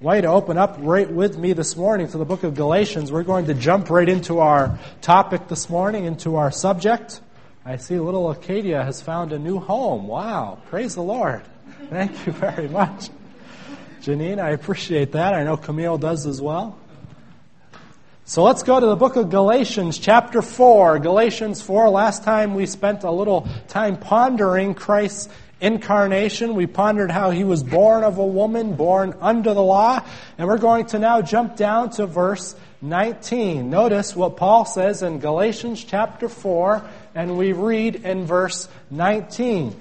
way to open up right with me this morning to the book of Galatians. We're going to jump right into our topic this morning, into our subject. I see little Acadia has found a new home. Wow. Praise the Lord. Thank you very much. Janine, I appreciate that. I know Camille does as well. So let's go to the book of Galatians, chapter 4. Galatians 4. Last time we spent a little time pondering Christ's incarnation. We pondered how he was born of a woman, born under the law. And we're going to now jump down to verse 19. Notice what Paul says in Galatians chapter 4, and we read in verse 19.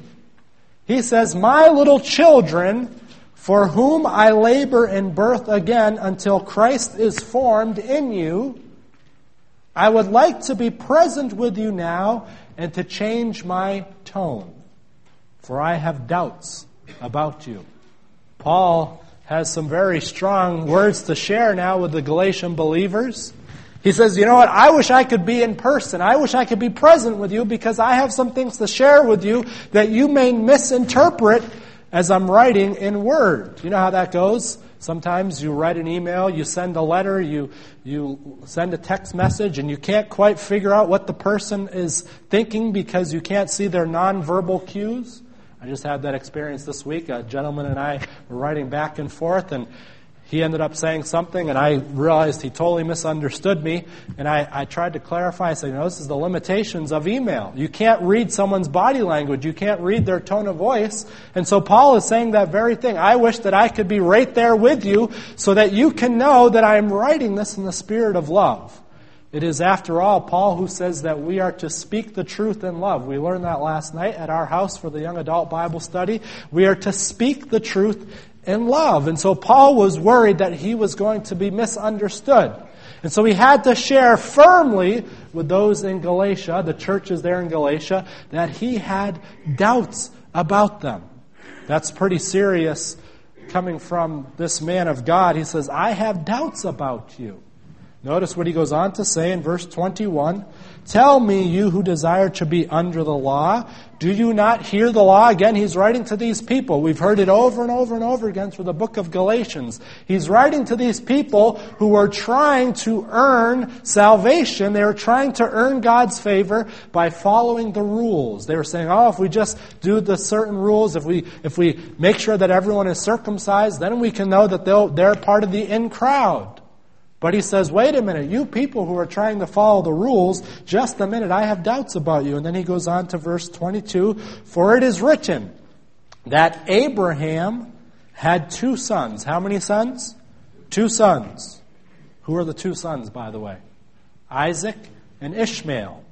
He says, My little children, for whom I labor in birth again until Christ is formed in you, I would like to be present with you now and to change my tone for I have doubts about you. Paul has some very strong words to share now with the Galatian believers. He says, You know what? I wish I could be in person. I wish I could be present with you because I have some things to share with you that you may misinterpret as I'm writing in Word. You know how that goes? Sometimes you write an email, you send a letter, you, you send a text message, and you can't quite figure out what the person is thinking because you can't see their nonverbal cues. I just had that experience this week. A gentleman and I were writing back and forth, and he ended up saying something, and I realized he totally misunderstood me. And I, I tried to clarify. I said, you know, this is the limitations of email. You can't read someone's body language. You can't read their tone of voice. And so Paul is saying that very thing. I wish that I could be right there with you so that you can know that I am writing this in the spirit of love. It is, after all, Paul who says that we are to speak the truth in love. We learned that last night at our house for the young adult Bible study. We are to speak the truth in love. And so Paul was worried that he was going to be misunderstood. And so he had to share firmly with those in Galatia, the churches there in Galatia, that he had doubts about them. That's pretty serious coming from this man of God. He says, I have doubts about you. Notice what he goes on to say in verse 21. Tell me, you who desire to be under the law, do you not hear the law? Again, he's writing to these people. We've heard it over and over and over again through the book of Galatians. He's writing to these people who are trying to earn salvation. They are trying to earn God's favor by following the rules. They were saying, oh, if we just do the certain rules, if we, if we make sure that everyone is circumcised, then we can know that they're part of the in crowd. But he says, wait a minute, you people who are trying to follow the rules, just a minute, I have doubts about you. And then he goes on to verse 22 For it is written that Abraham had two sons. How many sons? Two sons. Who are the two sons, by the way? Isaac and Ishmael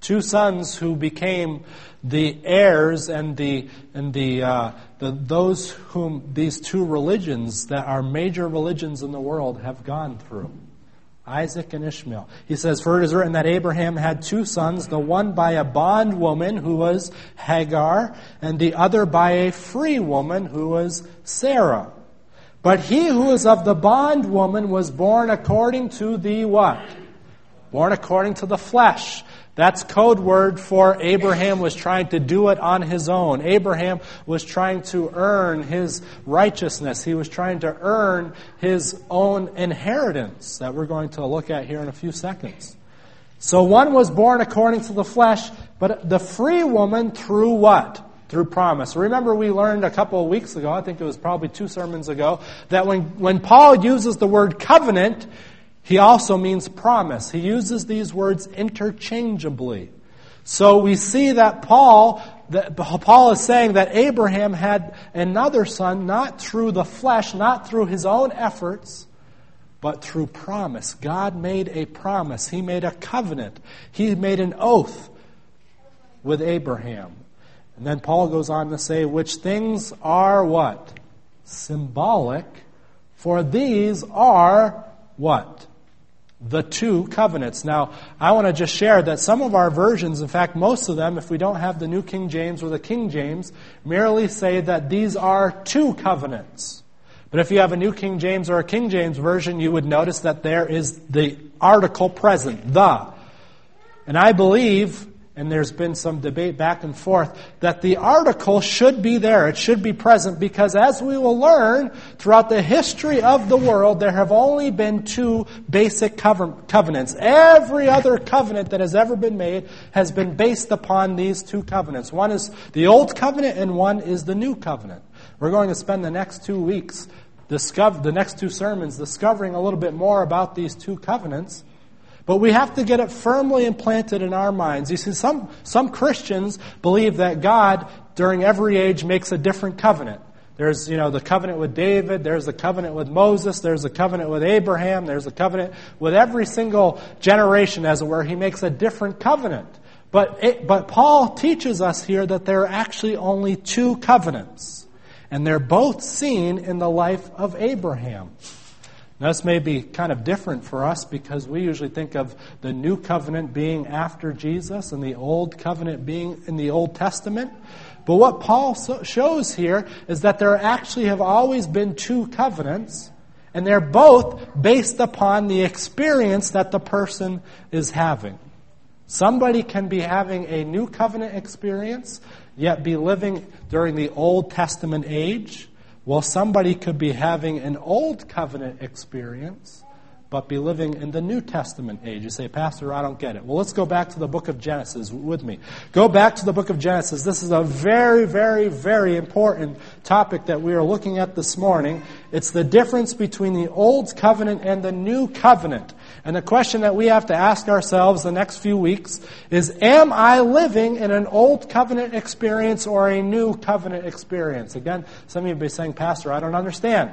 two sons who became the heirs and the and the, uh, the those whom these two religions that are major religions in the world have gone through. Isaac and Ishmael. He says, For it is written that Abraham had two sons, the one by a bondwoman who was Hagar, and the other by a free woman who was Sarah. But he who is of the bondwoman was born according to the what? Born according to the flesh. That's code word for Abraham was trying to do it on his own. Abraham was trying to earn his righteousness. He was trying to earn his own inheritance that we're going to look at here in a few seconds. So one was born according to the flesh, but the free woman through what? Through promise. Remember we learned a couple of weeks ago, I think it was probably two sermons ago, that when, when Paul uses the word covenant, he also means promise. He uses these words interchangeably. So we see that Paul, that Paul is saying that Abraham had another son not through the flesh, not through his own efforts, but through promise. God made a promise. He made a covenant. He made an oath with Abraham. And then Paul goes on to say, which things are what? Symbolic. For these are what? The two covenants. Now, I want to just share that some of our versions, in fact, most of them, if we don't have the New King James or the King James, merely say that these are two covenants. But if you have a New King James or a King James version, you would notice that there is the article present, the. And I believe and there's been some debate back and forth, that the article should be there. It should be present because as we will learn throughout the history of the world, there have only been two basic covenants. Every other covenant that has ever been made has been based upon these two covenants. One is the Old Covenant and one is the New Covenant. We're going to spend the next two weeks, discover, the next two sermons, discovering a little bit more about these two covenants. But we have to get it firmly implanted in our minds. You see, some, some Christians believe that God, during every age, makes a different covenant. There's, you know, the covenant with David, there's the covenant with Moses, there's the covenant with Abraham, there's the covenant with every single generation, as it were. He makes a different covenant. But, it, but Paul teaches us here that there are actually only two covenants. And they're both seen in the life of Abraham. Now, this may be kind of different for us because we usually think of the new covenant being after Jesus and the old covenant being in the Old Testament. But what Paul shows here is that there actually have always been two covenants, and they're both based upon the experience that the person is having. Somebody can be having a new covenant experience, yet be living during the Old Testament age. Well, somebody could be having an old covenant experience, but be living in the New Testament age. You say, Pastor, I don't get it. Well, let's go back to the book of Genesis with me. Go back to the book of Genesis. This is a very, very, very important topic that we are looking at this morning. It's the difference between the old covenant and the new covenant. And the question that we have to ask ourselves the next few weeks is, am I living in an old covenant experience or a new covenant experience? Again, some of you may be saying, Pastor, I don't understand.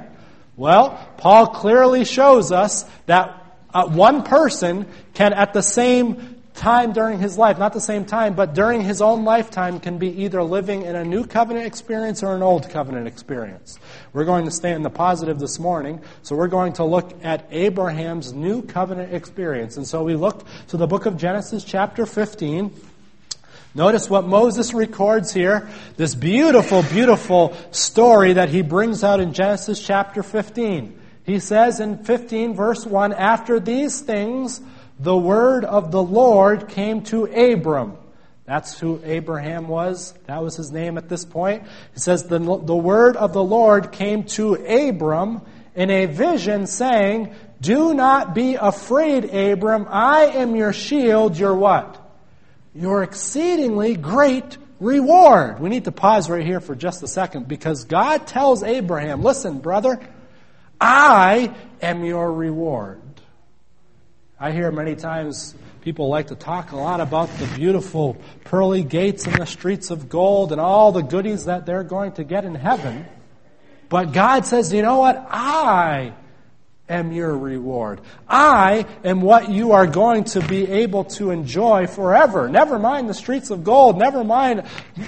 Well, Paul clearly shows us that uh, one person can at the same time during his life, not the same time, but during his own lifetime, can be either living in a new covenant experience or an old covenant experience. We're going to stay in the positive this morning, so we're going to look at Abraham's new covenant experience. And so we look to the book of Genesis, chapter 15. Notice what Moses records here, this beautiful, beautiful story that he brings out in Genesis chapter 15. He says in 15 verse 1, after these things, the word of the Lord came to Abram. That's who Abraham was. That was his name at this point. It says, the, the word of the Lord came to Abram in a vision saying, Do not be afraid, Abram. I am your shield, your what? Your exceedingly great reward. We need to pause right here for just a second because God tells Abraham, Listen, brother, I am your reward. I hear many times people like to talk a lot about the beautiful pearly gates and the streets of gold and all the goodies that they're going to get in heaven. But God says, you know what? I am your reward. I am what you are going to be able to enjoy forever. Never mind the streets of gold. Never mind,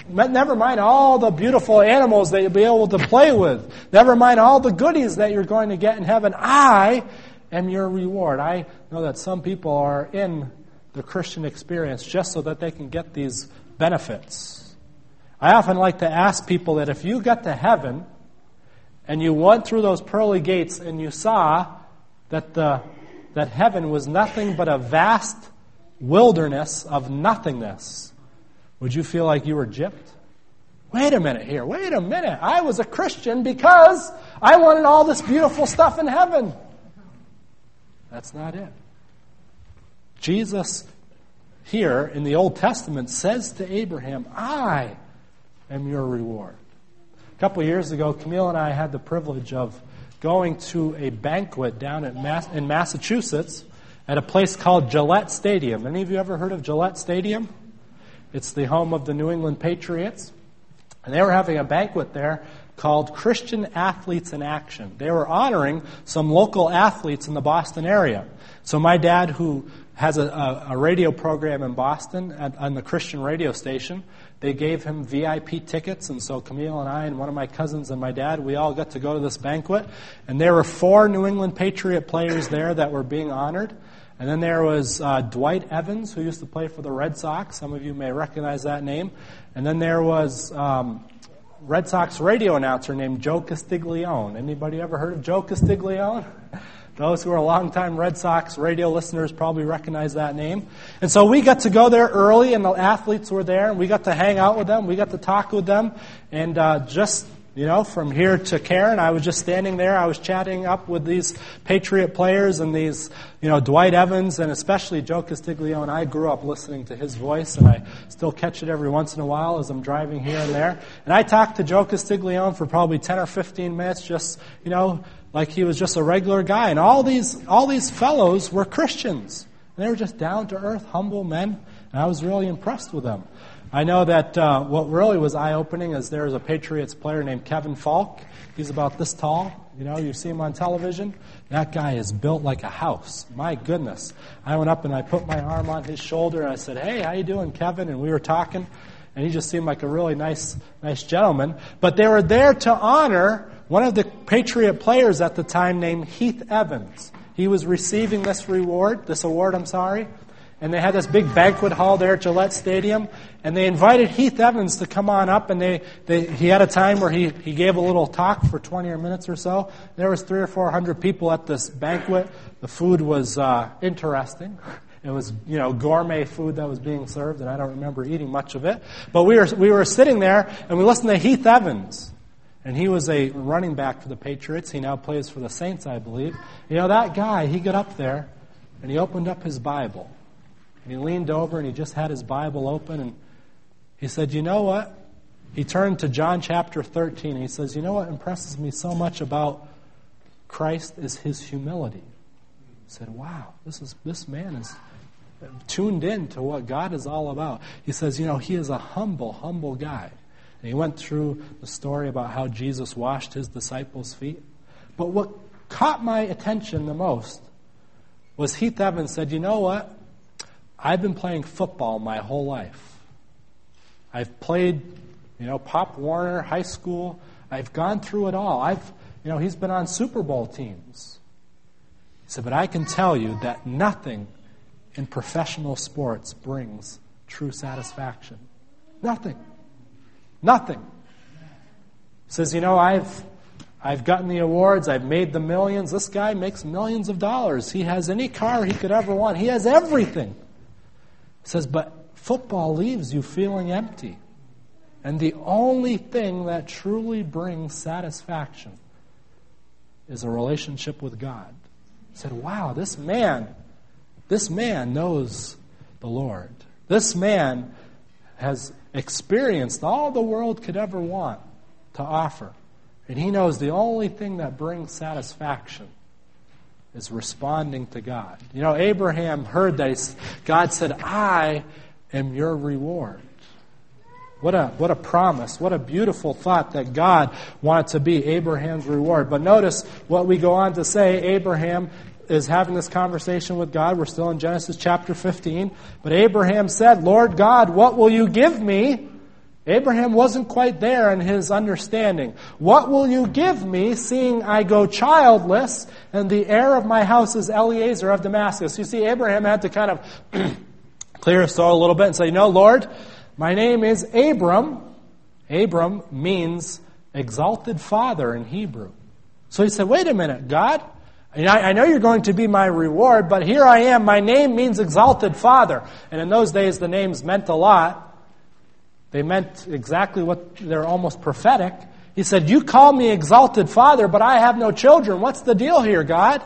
never mind all the beautiful animals that you'll be able to play with. Never mind all the goodies that you're going to get in heaven. I am your reward. I know that some people are in the Christian experience just so that they can get these benefits. I often like to ask people that if you got to heaven and you went through those pearly gates and you saw that the that heaven was nothing but a vast wilderness of nothingness, would you feel like you were gypped? Wait a minute here. Wait a minute. I was a Christian because I wanted all this beautiful stuff in heaven. That's not it. Jesus here in the Old Testament says to Abraham, I am your reward. A couple years ago, Camille and I had the privilege of going to a banquet down Mass- in Massachusetts at a place called Gillette Stadium. Any of you ever heard of Gillette Stadium? It's the home of the New England Patriots. And they were having a banquet there called Christian Athletes in Action. They were honoring some local athletes in the Boston area. So my dad, who has a, a, a radio program in Boston at, on the Christian radio station, they gave him VIP tickets, and so Camille and I and one of my cousins and my dad, we all got to go to this banquet. And there were four New England Patriot players there that were being honored. And then there was uh, Dwight Evans, who used to play for the Red Sox. Some of you may recognize that name. And then there was um, Red Sox radio announcer named Joe Castiglione. Anybody ever heard of Joe Castiglione? Those who are longtime Red Sox radio listeners probably recognize that name. And so we got to go there early, and the athletes were there, and we got to hang out with them. We got to talk with them, and uh, just you know, from here to Karen, I was just standing there. I was chatting up with these Patriot players and these, you know, Dwight Evans and especially Joe Castiglione. I grew up listening to his voice, and I still catch it every once in a while as I'm driving here and there. And I talked to Joe Castiglione for probably 10 or 15 minutes, just, you know, like he was just a regular guy. And all these, all these fellows were Christians. And they were just down to earth, humble men. And I was really impressed with them. I know that uh, what really was eye opening is there was a Patriots player named Kevin Faulk. He's about this tall. You know, you see him on television. That guy is built like a house. My goodness. I went up and I put my arm on his shoulder and I said, "Hey, how you doing, Kevin?" And we were talking, and he just seemed like a really nice, nice gentleman. But they were there to honor one of the Patriot players at the time named Heath Evans. He was receiving this reward, this award, I'm sorry, and they had this big banquet hall there at Gillette Stadium, and they invited Heath Evans to come on up, and they, they he had a time where he, he gave a little talk for 20 minutes or so. There was three or four hundred people at this banquet. The food was uh, interesting. It was, you know, gourmet food that was being served, and I don't remember eating much of it. But we were, we were sitting there, and we listened to Heath Evans. And he was a running back for the Patriots. He now plays for the Saints, I believe. You know, that guy, he got up there, and he opened up his Bible. And he leaned over and he just had his Bible open and he said, You know what? He turned to John chapter 13 and he says, You know what impresses me so much about Christ is his humility. He said, Wow, this, is, this man is tuned in to what God is all about. He says, You know, he is a humble, humble guy. And he went through the story about how Jesus washed his disciples' feet. But what caught my attention the most was Heath Evans said, You know what? I've been playing football my whole life. I've played, you know, Pop Warner, high school. I've gone through it all. I've, you know, he's been on Super Bowl teams. He said, but I can tell you that nothing in professional sports brings true satisfaction. Nothing. Nothing. He says, you know, I've I've gotten the awards, I've made the millions. This guy makes millions of dollars. He has any car he could ever want. He has everything says, but football leaves you feeling empty. And the only thing that truly brings satisfaction is a relationship with God. He said, wow, this man, this man knows the Lord. This man has experienced all the world could ever want to offer. And he knows the only thing that brings satisfaction is responding to God. You know, Abraham heard that God said, I am your reward. What a, what a promise. What a beautiful thought that God wanted to be Abraham's reward. But notice what we go on to say. Abraham is having this conversation with God. We're still in Genesis chapter 15. But Abraham said, Lord God, what will you give me? Abraham wasn't quite there in his understanding. What will you give me, seeing I go childless, and the heir of my house is Eliezer of Damascus? You see, Abraham had to kind of clear his throat a little bit and say, No, Lord, my name is Abram. Abram means exalted father in Hebrew. So he said, Wait a minute, God. I know you're going to be my reward, but here I am. My name means exalted father. And in those days, the names meant a lot. They meant exactly what they're almost prophetic. He said, You call me exalted father, but I have no children. What's the deal here, God?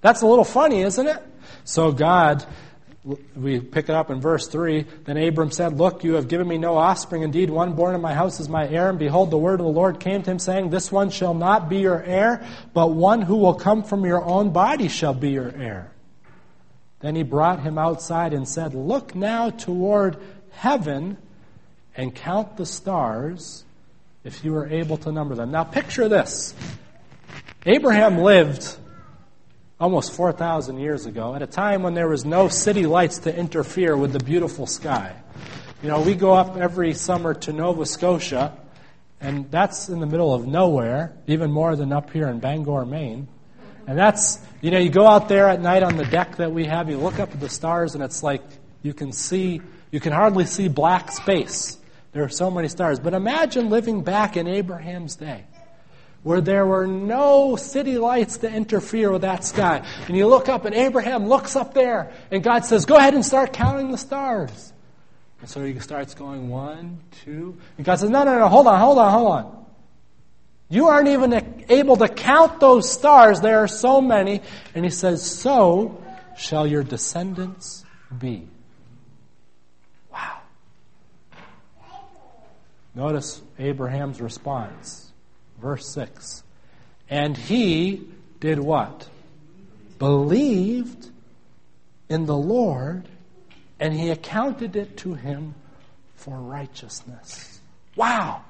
That's a little funny, isn't it? So God, we pick it up in verse 3. Then Abram said, Look, you have given me no offspring. Indeed, one born in my house is my heir. And behold, the word of the Lord came to him, saying, This one shall not be your heir, but one who will come from your own body shall be your heir. Then he brought him outside and said, Look now toward heaven and count the stars if you are able to number them. Now, picture this Abraham lived almost 4,000 years ago at a time when there was no city lights to interfere with the beautiful sky. You know, we go up every summer to Nova Scotia, and that's in the middle of nowhere, even more than up here in Bangor, Maine. And that's, you know, you go out there at night on the deck that we have, you look up at the stars, and it's like you can see, you can hardly see black space. There are so many stars. But imagine living back in Abraham's day, where there were no city lights to interfere with that sky. And you look up, and Abraham looks up there, and God says, Go ahead and start counting the stars. And so he starts going one, two. And God says, No, no, no, hold on, hold on, hold on. You aren't even able to count those stars. There are so many. And he says, So shall your descendants be. Wow. Notice Abraham's response. Verse 6. And he did what? Believed in the Lord, and he accounted it to him for righteousness. Wow.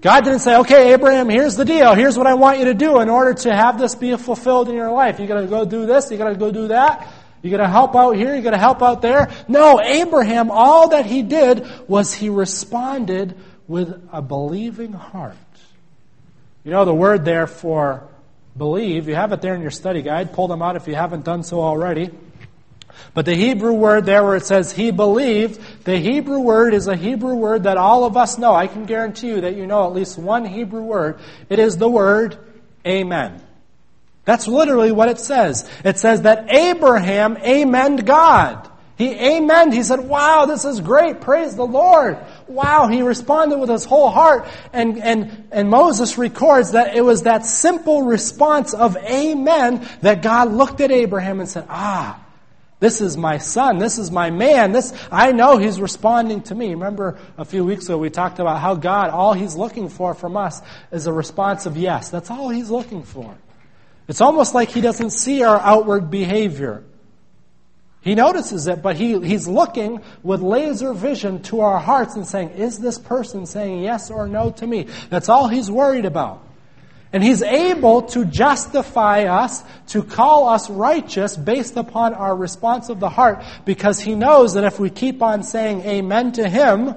God didn't say, okay, Abraham, here's the deal. Here's what I want you to do in order to have this be fulfilled in your life. You gotta go do this, you gotta go do that. You gotta help out here, you gotta help out there. No, Abraham, all that he did was he responded with a believing heart. You know the word there for believe, you have it there in your study guide. Pull them out if you haven't done so already. But the Hebrew word there where it says he believed, the Hebrew word is a Hebrew word that all of us know. I can guarantee you that you know at least one Hebrew word. It is the word amen. That's literally what it says. It says that Abraham amened God. He amened. He said, wow, this is great. Praise the Lord. Wow. He responded with his whole heart. And, and, and Moses records that it was that simple response of amen that God looked at Abraham and said, ah, this is my son. This is my man. This, I know he's responding to me. Remember a few weeks ago we talked about how God, all he's looking for from us is a response of yes. That's all he's looking for. It's almost like he doesn't see our outward behavior. He notices it, but he, he's looking with laser vision to our hearts and saying, is this person saying yes or no to me? That's all he's worried about. And he's able to justify us, to call us righteous based upon our response of the heart, because he knows that if we keep on saying amen to him,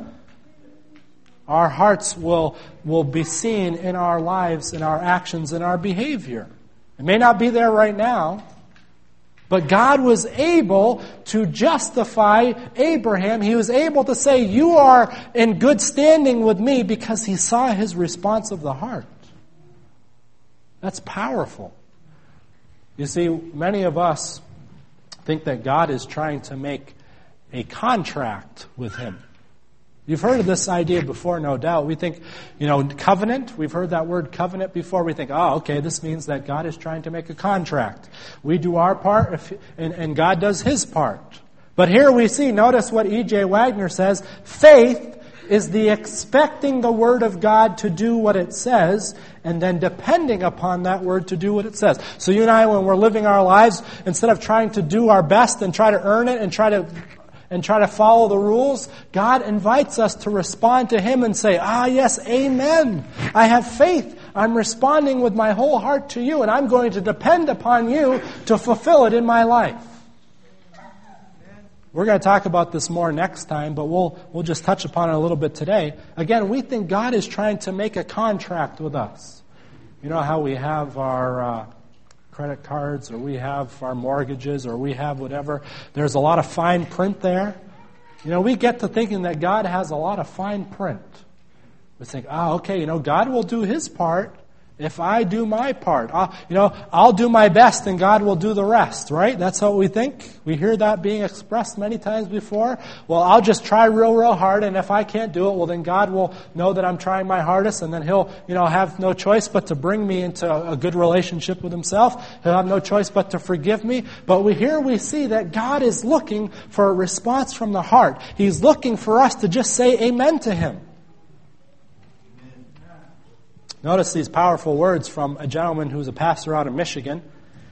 our hearts will, will be seen in our lives, in our actions, in our behavior. It may not be there right now, but God was able to justify Abraham. He was able to say, You are in good standing with me because he saw his response of the heart. That's powerful. You see, many of us think that God is trying to make a contract with Him. You've heard of this idea before, no doubt. We think, you know, covenant, we've heard that word covenant before. We think, oh, okay, this means that God is trying to make a contract. We do our part, if, and, and God does His part. But here we see, notice what E.J. Waggoner says, faith is the expecting the Word of God to do what it says and then depending upon that Word to do what it says. So you and I, when we're living our lives, instead of trying to do our best and try to earn it and try to and try to follow the rules, God invites us to respond to Him and say, Ah, yes, amen. I have faith. I'm responding with my whole heart to you, and I'm going to depend upon you to fulfill it in my life. We're going to talk about this more next time, but we'll, we'll just touch upon it a little bit today. Again, we think God is trying to make a contract with us. You know how we have our uh, credit cards, or we have our mortgages, or we have whatever. There's a lot of fine print there. You know, we get to thinking that God has a lot of fine print. We think, ah, oh, okay, you know, God will do His part, if I do my part, I'll, you know, I'll do my best and God will do the rest, right? That's what we think. We hear that being expressed many times before. Well, I'll just try real, real hard and if I can't do it, well then God will know that I'm trying my hardest and then He'll, you know, have no choice but to bring me into a good relationship with Himself. He'll have no choice but to forgive me. But we, here we see that God is looking for a response from the heart. He's looking for us to just say amen to Him. Notice these powerful words from a gentleman who's a pastor out of Michigan.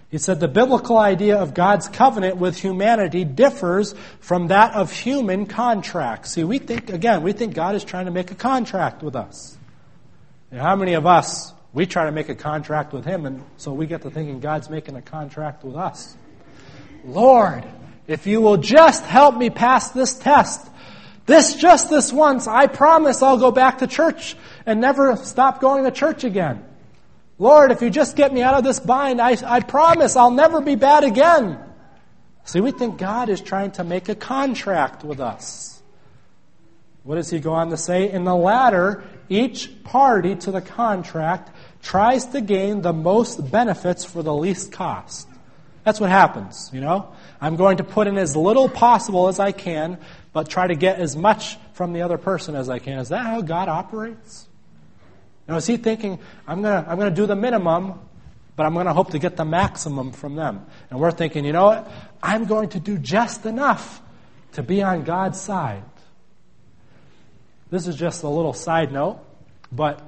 He said the biblical idea of God's covenant with humanity differs from that of human contracts. See, we think, again, we think God is trying to make a contract with us. And how many of us, we try to make a contract with Him, and so we get to thinking God's making a contract with us? Lord, if you will just help me pass this test, this, just this once, I promise I'll go back to church and never stop going to church again. Lord, if you just get me out of this bind, I, I promise I'll never be bad again. See, we think God is trying to make a contract with us. What does he go on to say? In the latter, each party to the contract tries to gain the most benefits for the least cost. That's what happens, you know? I'm going to put in as little possible as I can, but try to get as much from the other person as I can. Is that how God operates? Is he thinking, I'm going to I'm going to do the minimum, but I'm going to hope to get the maximum from them? And we're thinking, you know what? I'm going to do just enough to be on God's side. This is just a little side note, but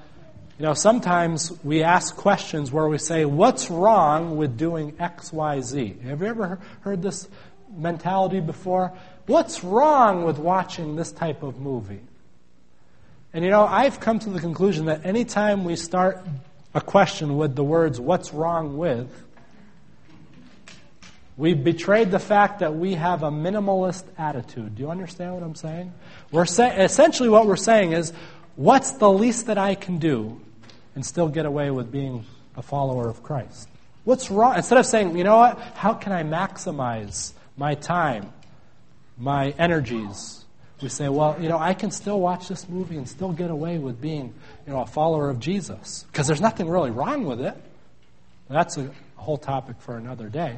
you know, sometimes we ask questions where we say, What's wrong with doing X, Y, Z? Have you ever heard this mentality before? What's wrong with watching this type of movie? And you know, I've come to the conclusion that anytime we start a question with the words, What's wrong with? We've betrayed the fact that we have a minimalist attitude. Do you understand what I'm saying? We're say- essentially what we're saying is, what's the least that I can do and still get away with being a follower of Christ? What's wrong? Instead of saying, you know what, how can I maximize my time, my energies? We say, well, you know, I can still watch this movie and still get away with being, you know, a follower of Jesus because there's nothing really wrong with it. That's a whole topic for another day.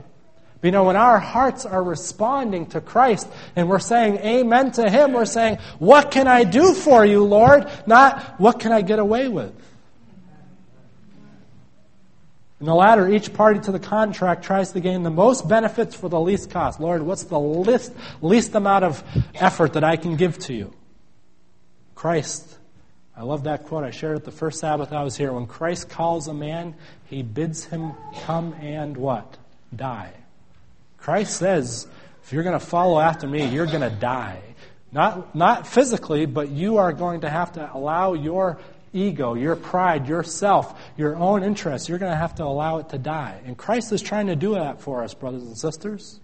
But you know, when our hearts are responding to Christ and we're saying amen to Him, we're saying, What can I do for you, Lord? Not, What can I get away with? In the latter, each party to the contract tries to gain the most benefits for the least cost. Lord, what's the least, least amount of effort that I can give to you? Christ, I love that quote. I shared it the first Sabbath I was here. When Christ calls a man, he bids him come and what? Die. Christ says, if you're going to follow after me, you're going to die. Not, not physically, but you are going to have to allow your ego, your pride, yourself, your own interests, you're going to have to allow it to die. And Christ is trying to do that for us, brothers and sisters.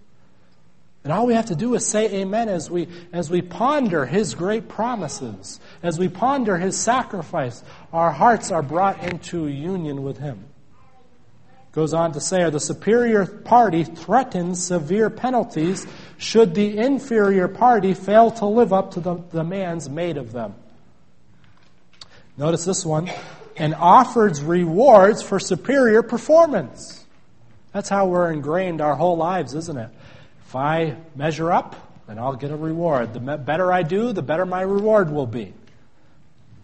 And all we have to do is say amen as we, as we ponder His great promises, as we ponder His sacrifice, our hearts are brought into union with Him. Goes on to say, the superior party threatens severe penalties should the inferior party fail to live up to the demands made of them. Notice this one. And offers rewards for superior performance. That's how we're ingrained our whole lives, isn't it? If I measure up, then I'll get a reward. The better I do, the better my reward will be.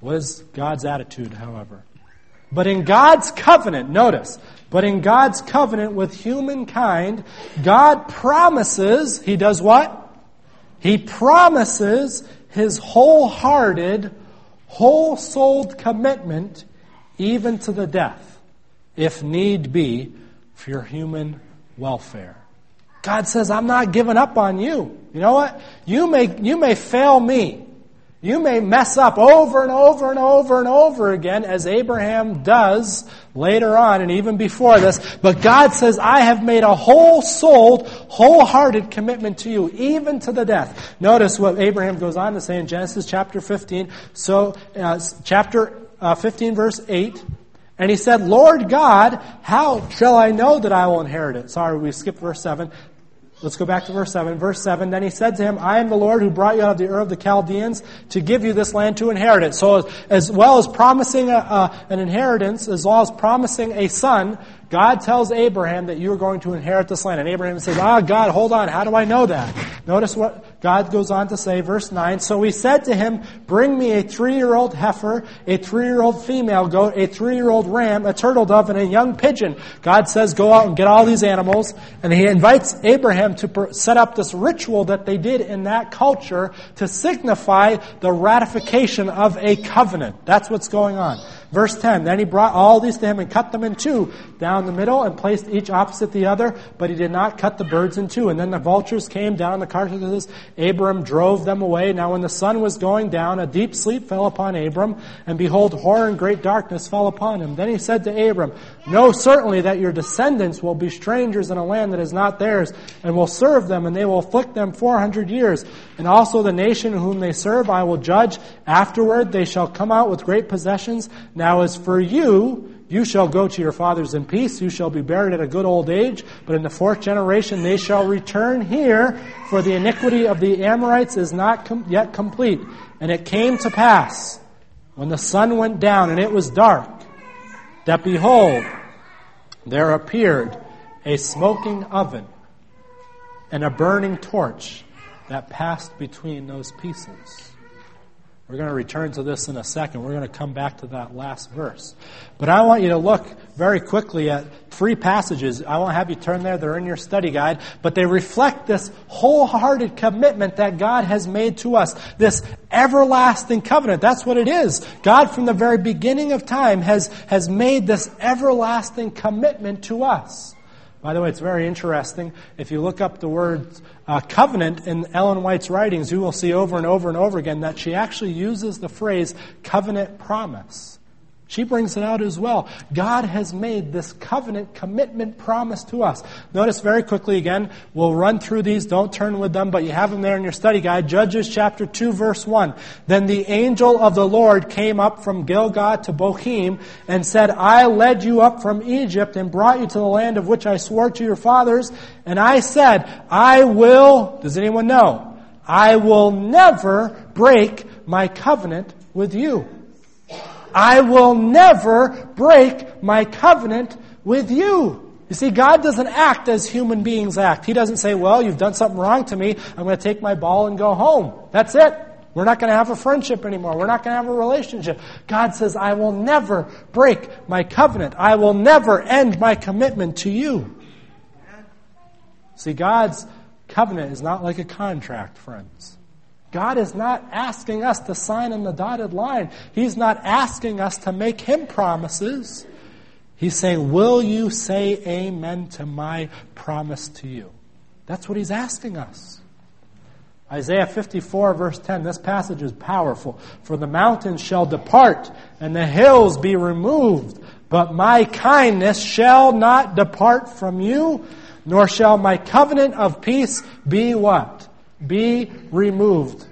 What is God's attitude, however? But in God's covenant, notice, but in God's covenant with humankind, God promises, He does what? He promises His wholehearted whole souled commitment, even to the death, if need be, for your human welfare. God says, I'm not giving up on you. You know what? You may, you may fail me. You may mess up over and over and over and over again, as Abraham does later on and even before this. But God says, I have made a whole souled, wholehearted commitment to you, even to the death. Notice what Abraham goes on to say in Genesis chapter 15. So, uh, chapter uh, 15, verse 8. And he said, Lord God, how shall I know that I will inherit it? Sorry, we skipped verse 7. Let's go back to verse 7. Verse 7, then he said to him, I am the Lord who brought you out of the Ur of the Chaldeans to give you this land to inherit it. So as well as promising a, a, an inheritance, as well as promising a son, God tells Abraham that you are going to inherit this land. And Abraham says, Ah, God, hold on. How do I know that? Notice what God goes on to say, verse 9. So he said to him, Bring me a three-year-old heifer, a three-year-old female goat, a three-year-old ram, a turtle dove, and a young pigeon. God says, Go out and get all these animals. And he invites Abraham to set up this ritual that they did in that culture to signify the ratification of a covenant. That's what's going on. Verse 10, then he brought all these to him and cut them in two down the middle and placed each opposite the other, but he did not cut the birds in two. And then the vultures came down the carcasses. Abram drove them away. Now when the sun was going down, a deep sleep fell upon Abram, and behold, horror and great darkness fell upon him. Then he said to Abram, Know certainly that your descendants will be strangers in a land that is not theirs, and will serve them, and they will afflict them four hundred years. And also the nation whom they serve I will judge. Afterward they shall come out with great possessions. Now as for you, you shall go to your fathers in peace. You shall be buried at a good old age. But in the fourth generation they shall return here, for the iniquity of the Amorites is not com- yet complete. And it came to pass, when the sun went down and it was dark, that behold, there appeared a smoking oven and a burning torch that passed between those pieces. We're going to return to this in a second. We're going to come back to that last verse. But I want you to look very quickly at three passages. I won't have you turn there. They're in your study guide. But they reflect this wholehearted commitment that God has made to us. This everlasting covenant. That's what it is. God from the very beginning of time has, has made this everlasting commitment to us. By the way, it's very interesting. If you look up the word uh, covenant in Ellen White's writings, you will see over and over and over again that she actually uses the phrase covenant promise. She brings it out as well. God has made this covenant commitment promise to us. Notice very quickly again, we'll run through these, don't turn with them, but you have them there in your study guide. Judges chapter 2 verse 1. Then the angel of the Lord came up from Gilgal to Bochim and said, I led you up from Egypt and brought you to the land of which I swore to your fathers. And I said, I will, does anyone know? I will never break my covenant with you. I will never break my covenant with you. You see, God doesn't act as human beings act. He doesn't say, well, you've done something wrong to me. I'm going to take my ball and go home. That's it. We're not going to have a friendship anymore. We're not going to have a relationship. God says, I will never break my covenant. I will never end my commitment to you. See, God's covenant is not like a contract, friends. God is not asking us to sign in the dotted line. He's not asking us to make Him promises. He's saying, Will you say amen to my promise to you? That's what He's asking us. Isaiah 54, verse 10, this passage is powerful. For the mountains shall depart and the hills be removed, but my kindness shall not depart from you, nor shall my covenant of peace be what? Be removed,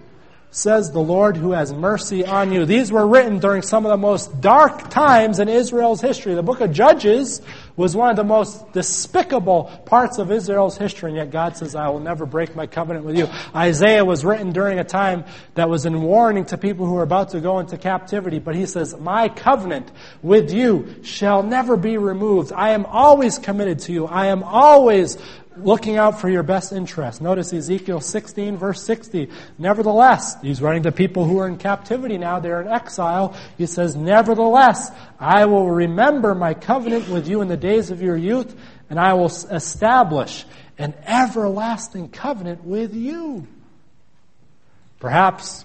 says the Lord who has mercy on you. These were written during some of the most dark times in Israel's history. The book of Judges was one of the most despicable parts of Israel's history, and yet God says, I will never break my covenant with you. Isaiah was written during a time that was in warning to people who were about to go into captivity, but he says, My covenant with you shall never be removed. I am always committed to you. I am always looking out for your best interest. Notice Ezekiel 16, verse 60. Nevertheless, he's writing to people who are in captivity now, they're in exile. He says, Nevertheless, I will remember my covenant with you in the days of your youth, and I will establish an everlasting covenant with you. Perhaps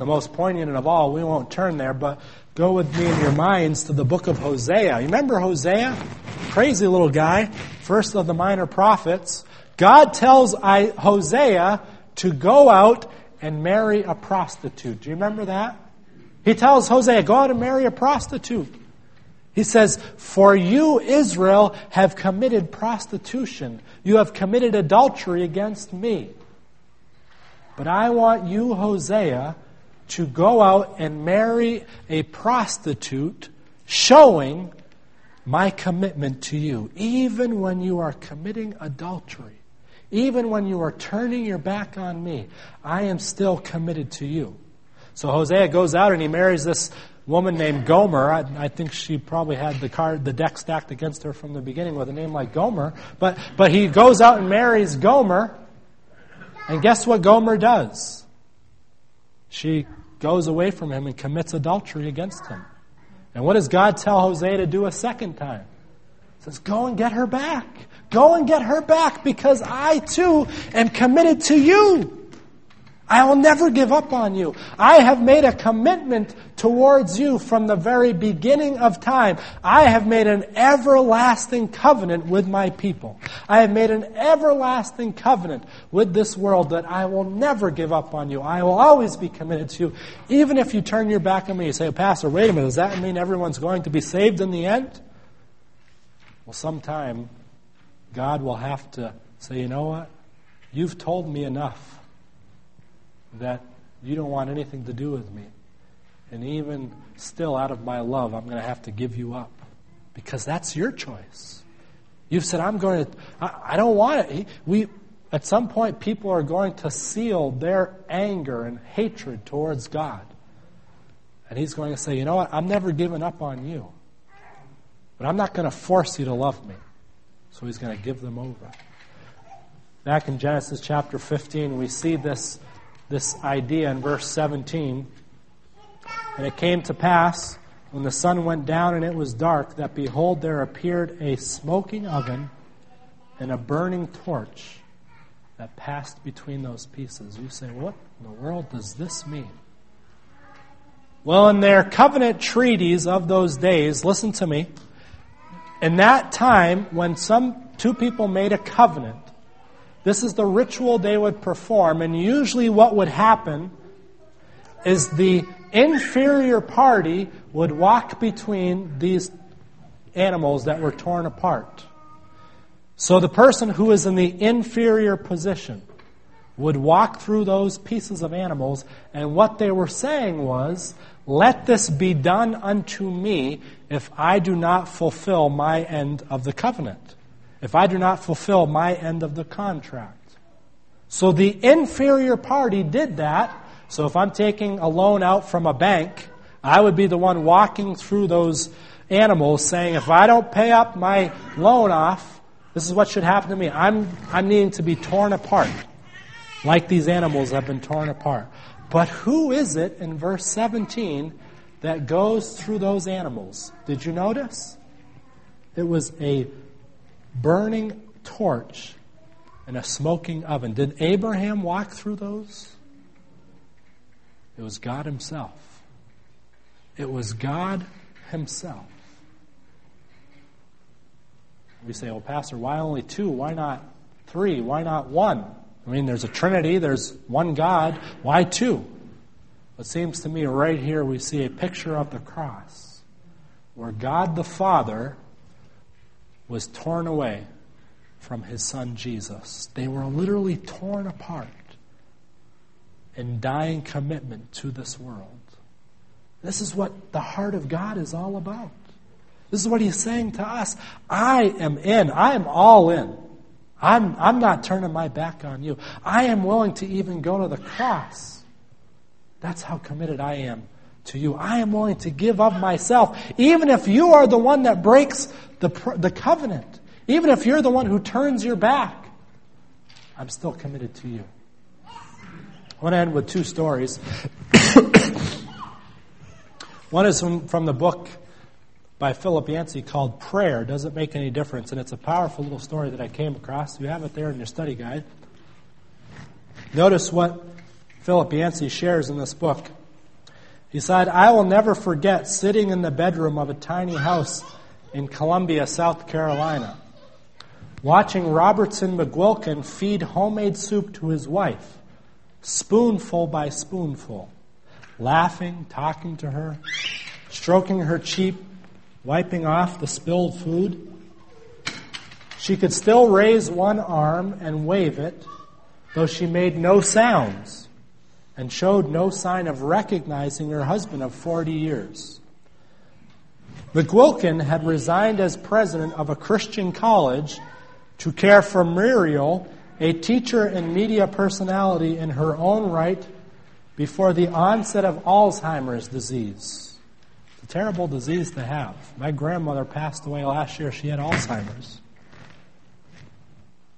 the most poignant of all, we won't turn there, but go with me in your minds to the book of Hosea. You remember Hosea? Crazy little guy, first of the minor prophets. God tells Hosea to go out and marry a prostitute. Do you remember that? He tells Hosea, go out and marry a prostitute. He says, For you, Israel, have committed prostitution. You have committed adultery against me. But I want you, Hosea, to go out and marry a prostitute, showing my commitment to you, even when you are committing adultery, even when you are turning your back on me, I am still committed to you. So Hosea goes out and he marries this woman named Gomer. I, I, think she probably had the card, the deck stacked against her from the beginning with a name like Gomer. But, but he goes out and marries Gomer. And guess what Gomer does? She goes away from him and commits adultery against him. And what does God tell Hosea to do a second time? He says, Go and get her back. Go and get her back because I too am committed to you. I will never give up on you. I have made a commitment towards you from the very beginning of time. I have made an everlasting covenant with my people. I have made an everlasting covenant with this world that I will never give up on you. I will always be committed to you. Even if you turn your back on me and say, oh, Pastor, wait a minute, does that mean everyone's going to be saved in the end? Well, sometime God will have to say, you know what? You've told me enough that you don't want anything to do with me. And even still, out of my love, I'm going to have to give you up. Because that's your choice. You've said, I'm going to, I, I don't want it. We, at some point, people are going to seal their anger and hatred towards God. And He's going to say, you know what? I'm never giving up on you. but I'm not going to force you to love me. So he's going to give them over. Back in Genesis chapter 15, we see this, this idea in verse 17. And it came to pass, when the sun went down and it was dark, that behold, there appeared a smoking oven and a burning torch that passed between those pieces. You say, what in the world does this mean? Well, in their covenant treaties of those days, listen to me. In that time, when some two people made a covenant, this is the ritual they would perform, and usually what would happen is the inferior party would walk between these animals that were torn apart. So the person who is in the inferior position would walk through those pieces of animals, and what they were saying was, Let this be done unto me if I do not fulfill my end of the covenant, if I do not fulfill my end of the contract. So the inferior party did that. So if I'm taking a loan out from a bank, I would be the one walking through those animals saying, if I don't pay up my loan off, this is what should happen to me. I'm, I'm needing to be torn apart like these animals have been torn apart. But who is it in verse 17 that goes through those animals? Did you notice? It was a burning torch and a smoking oven. Did Abraham walk through those? It was God Himself. It was God Himself. We say, well, Pastor, why only two? Why not three? Why not one? I mean, there's a Trinity, there's one God. Why two? It seems to me right here we see a picture of the cross where God the Father was torn away from his son Jesus. They were literally torn apart in dying commitment to this world. This is what the heart of God is all about. This is what he's saying to us. I am in. I am all in. I'm, I'm not turning my back on you. I am willing to even go to the cross. That's how committed I am to you. I am willing to give of myself, even if you are the one that breaks the, the covenant, even if you're the one who turns your back. I'm still committed to you. I want to end with two stories. one is from, from the book by Philip Yancey called Prayer Does It Make Any Difference? And it's a powerful little story that I came across. You have it there in your study guide. Notice what Philip Yancey shares in this book. He said, I will never forget sitting in the bedroom of a tiny house in Columbia, South Carolina, watching Robertson McQuilkin feed homemade soup to his wife, spoonful by spoonful, laughing, talking to her, stroking her cheek wiping off the spilled food. She could still raise one arm and wave it, though she made no sounds and showed no sign of recognizing her husband of 40 years. McQuilkin had resigned as president of a Christian college to care for Muriel, a teacher and media personality in her own right, before the onset of Alzheimer's disease It's a terrible disease to have. My grandmother passed away last year. She had Alzheimer's.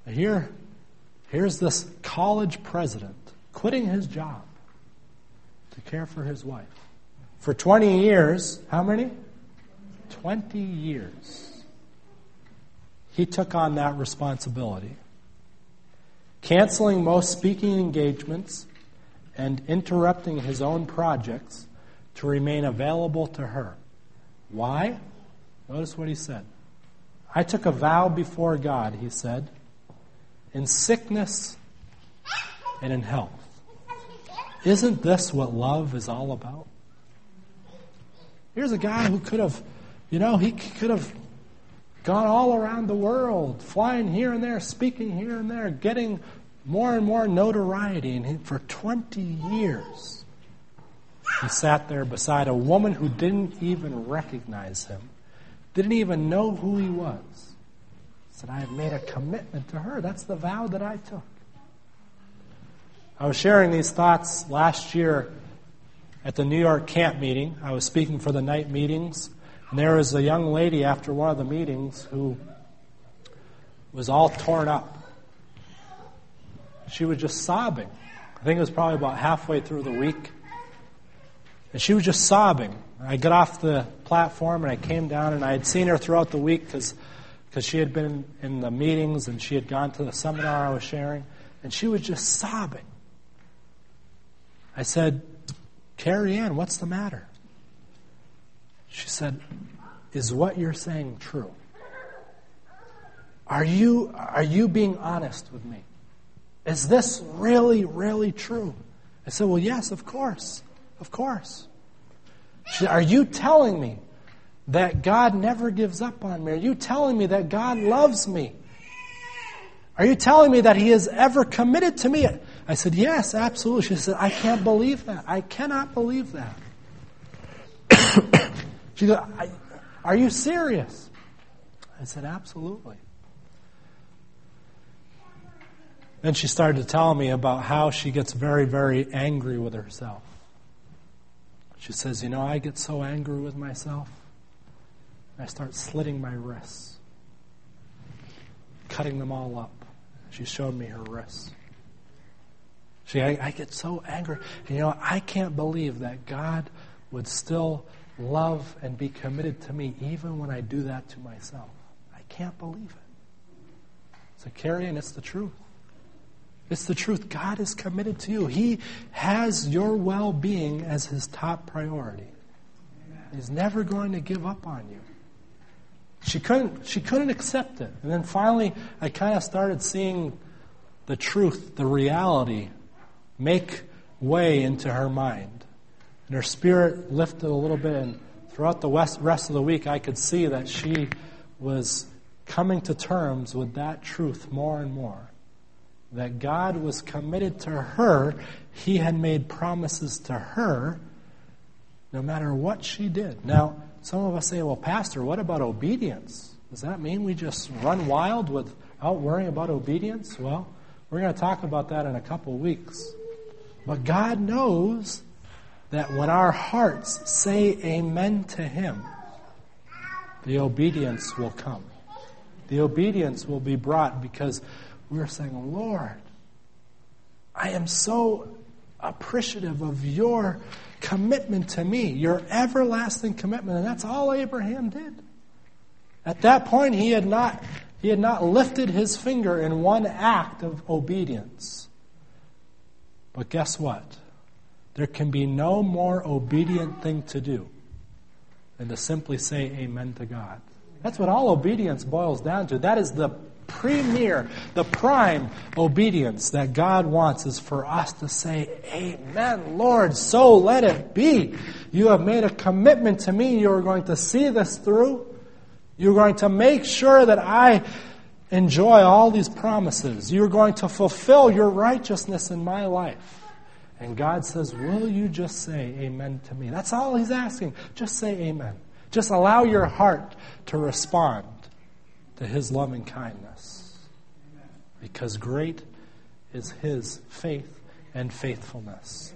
Here, here's this college president quitting his job to care for his wife. For 20 years, how many? 20 years. He took on that responsibility. Canceling most speaking engagements and interrupting his own projects to remain available to her. Why? Notice what he said. I took a vow before God, he said, in sickness and in health. Isn't this what love is all about? Here's a guy who could have, you know, he could have gone all around the world, flying here and there, speaking here and there, getting more and more notoriety. And for 20 years, he sat there beside a woman who didn't even recognize him, didn't even know who he was. Said, I have made a commitment to her. That's the vow that I took. I was sharing these thoughts last year at the New York camp meeting. I was speaking for the night meetings, And there was a young lady after one of the meetings who was all torn up. She was just sobbing. I think it was probably about halfway through the week. And she was just sobbing. I got off the platform and I came down and I had seen her throughout the week because she had been in the meetings and she had gone to the seminar I was sharing. And she was just sobbing. I said, Carrie Ann, what's the matter? She said, Is what you're saying true? Are you, are you being honest with me? Is this really, really true? I said, Well, yes, of course. Of course. Said, are you telling me that God never gives up on me? Are you telling me that God loves me? Are you telling me that He is ever committed to me? I said, Yes, absolutely. She said, I can't believe that. I cannot believe that. She said, Are you serious? I said, Absolutely. Then she started to tell me about how she gets very, very angry with herself. She says, You know, I get so angry with myself, I start slitting my wrists, cutting them all up. She showed me her wrists. See, I, I get so angry. And, you know, I can't believe that God would still love and be committed to me even when I do that to myself. I can't believe it. So, Carrie Ann it's the truth. It's the truth. God is committed to you. He has your well being as his top priority. He's never going to give up on you. She couldn't, she couldn't accept it. And then finally, I kind of started seeing the truth, the reality, make way into her mind. And her spirit lifted a little bit. And throughout the rest of the week, I could see that she was coming to terms with that truth more and more that God was committed to her. He had made promises to her no matter what she did. Now, some of us say, well, Pastor, what about obedience? Does that mean we just run wild without worrying about obedience? Well, we're going to talk about that in a couple weeks. But God knows that when our hearts say amen to Him, the obedience will come. The obedience will be brought because we're saying, Lord, I am so appreciative of your commitment to me, your everlasting commitment. And that's all Abraham did. At that point, he had not, he had not lifted his finger in one act of obedience. But guess what? There can be no more obedient thing to do than to simply say amen to God. That's what all obedience boils down to. That is the premier, the prime obedience that God wants is for us to say, Amen, Lord, so let it be. You have made a commitment to me. You are going to see this through. You're going to make sure that I enjoy all these promises. You're going to fulfill your righteousness in my life. And God says, Will you just say amen to me? That's all He's asking. Just say amen. Just allow your heart to respond to his loving kindness. Because great is his faith and faithfulness.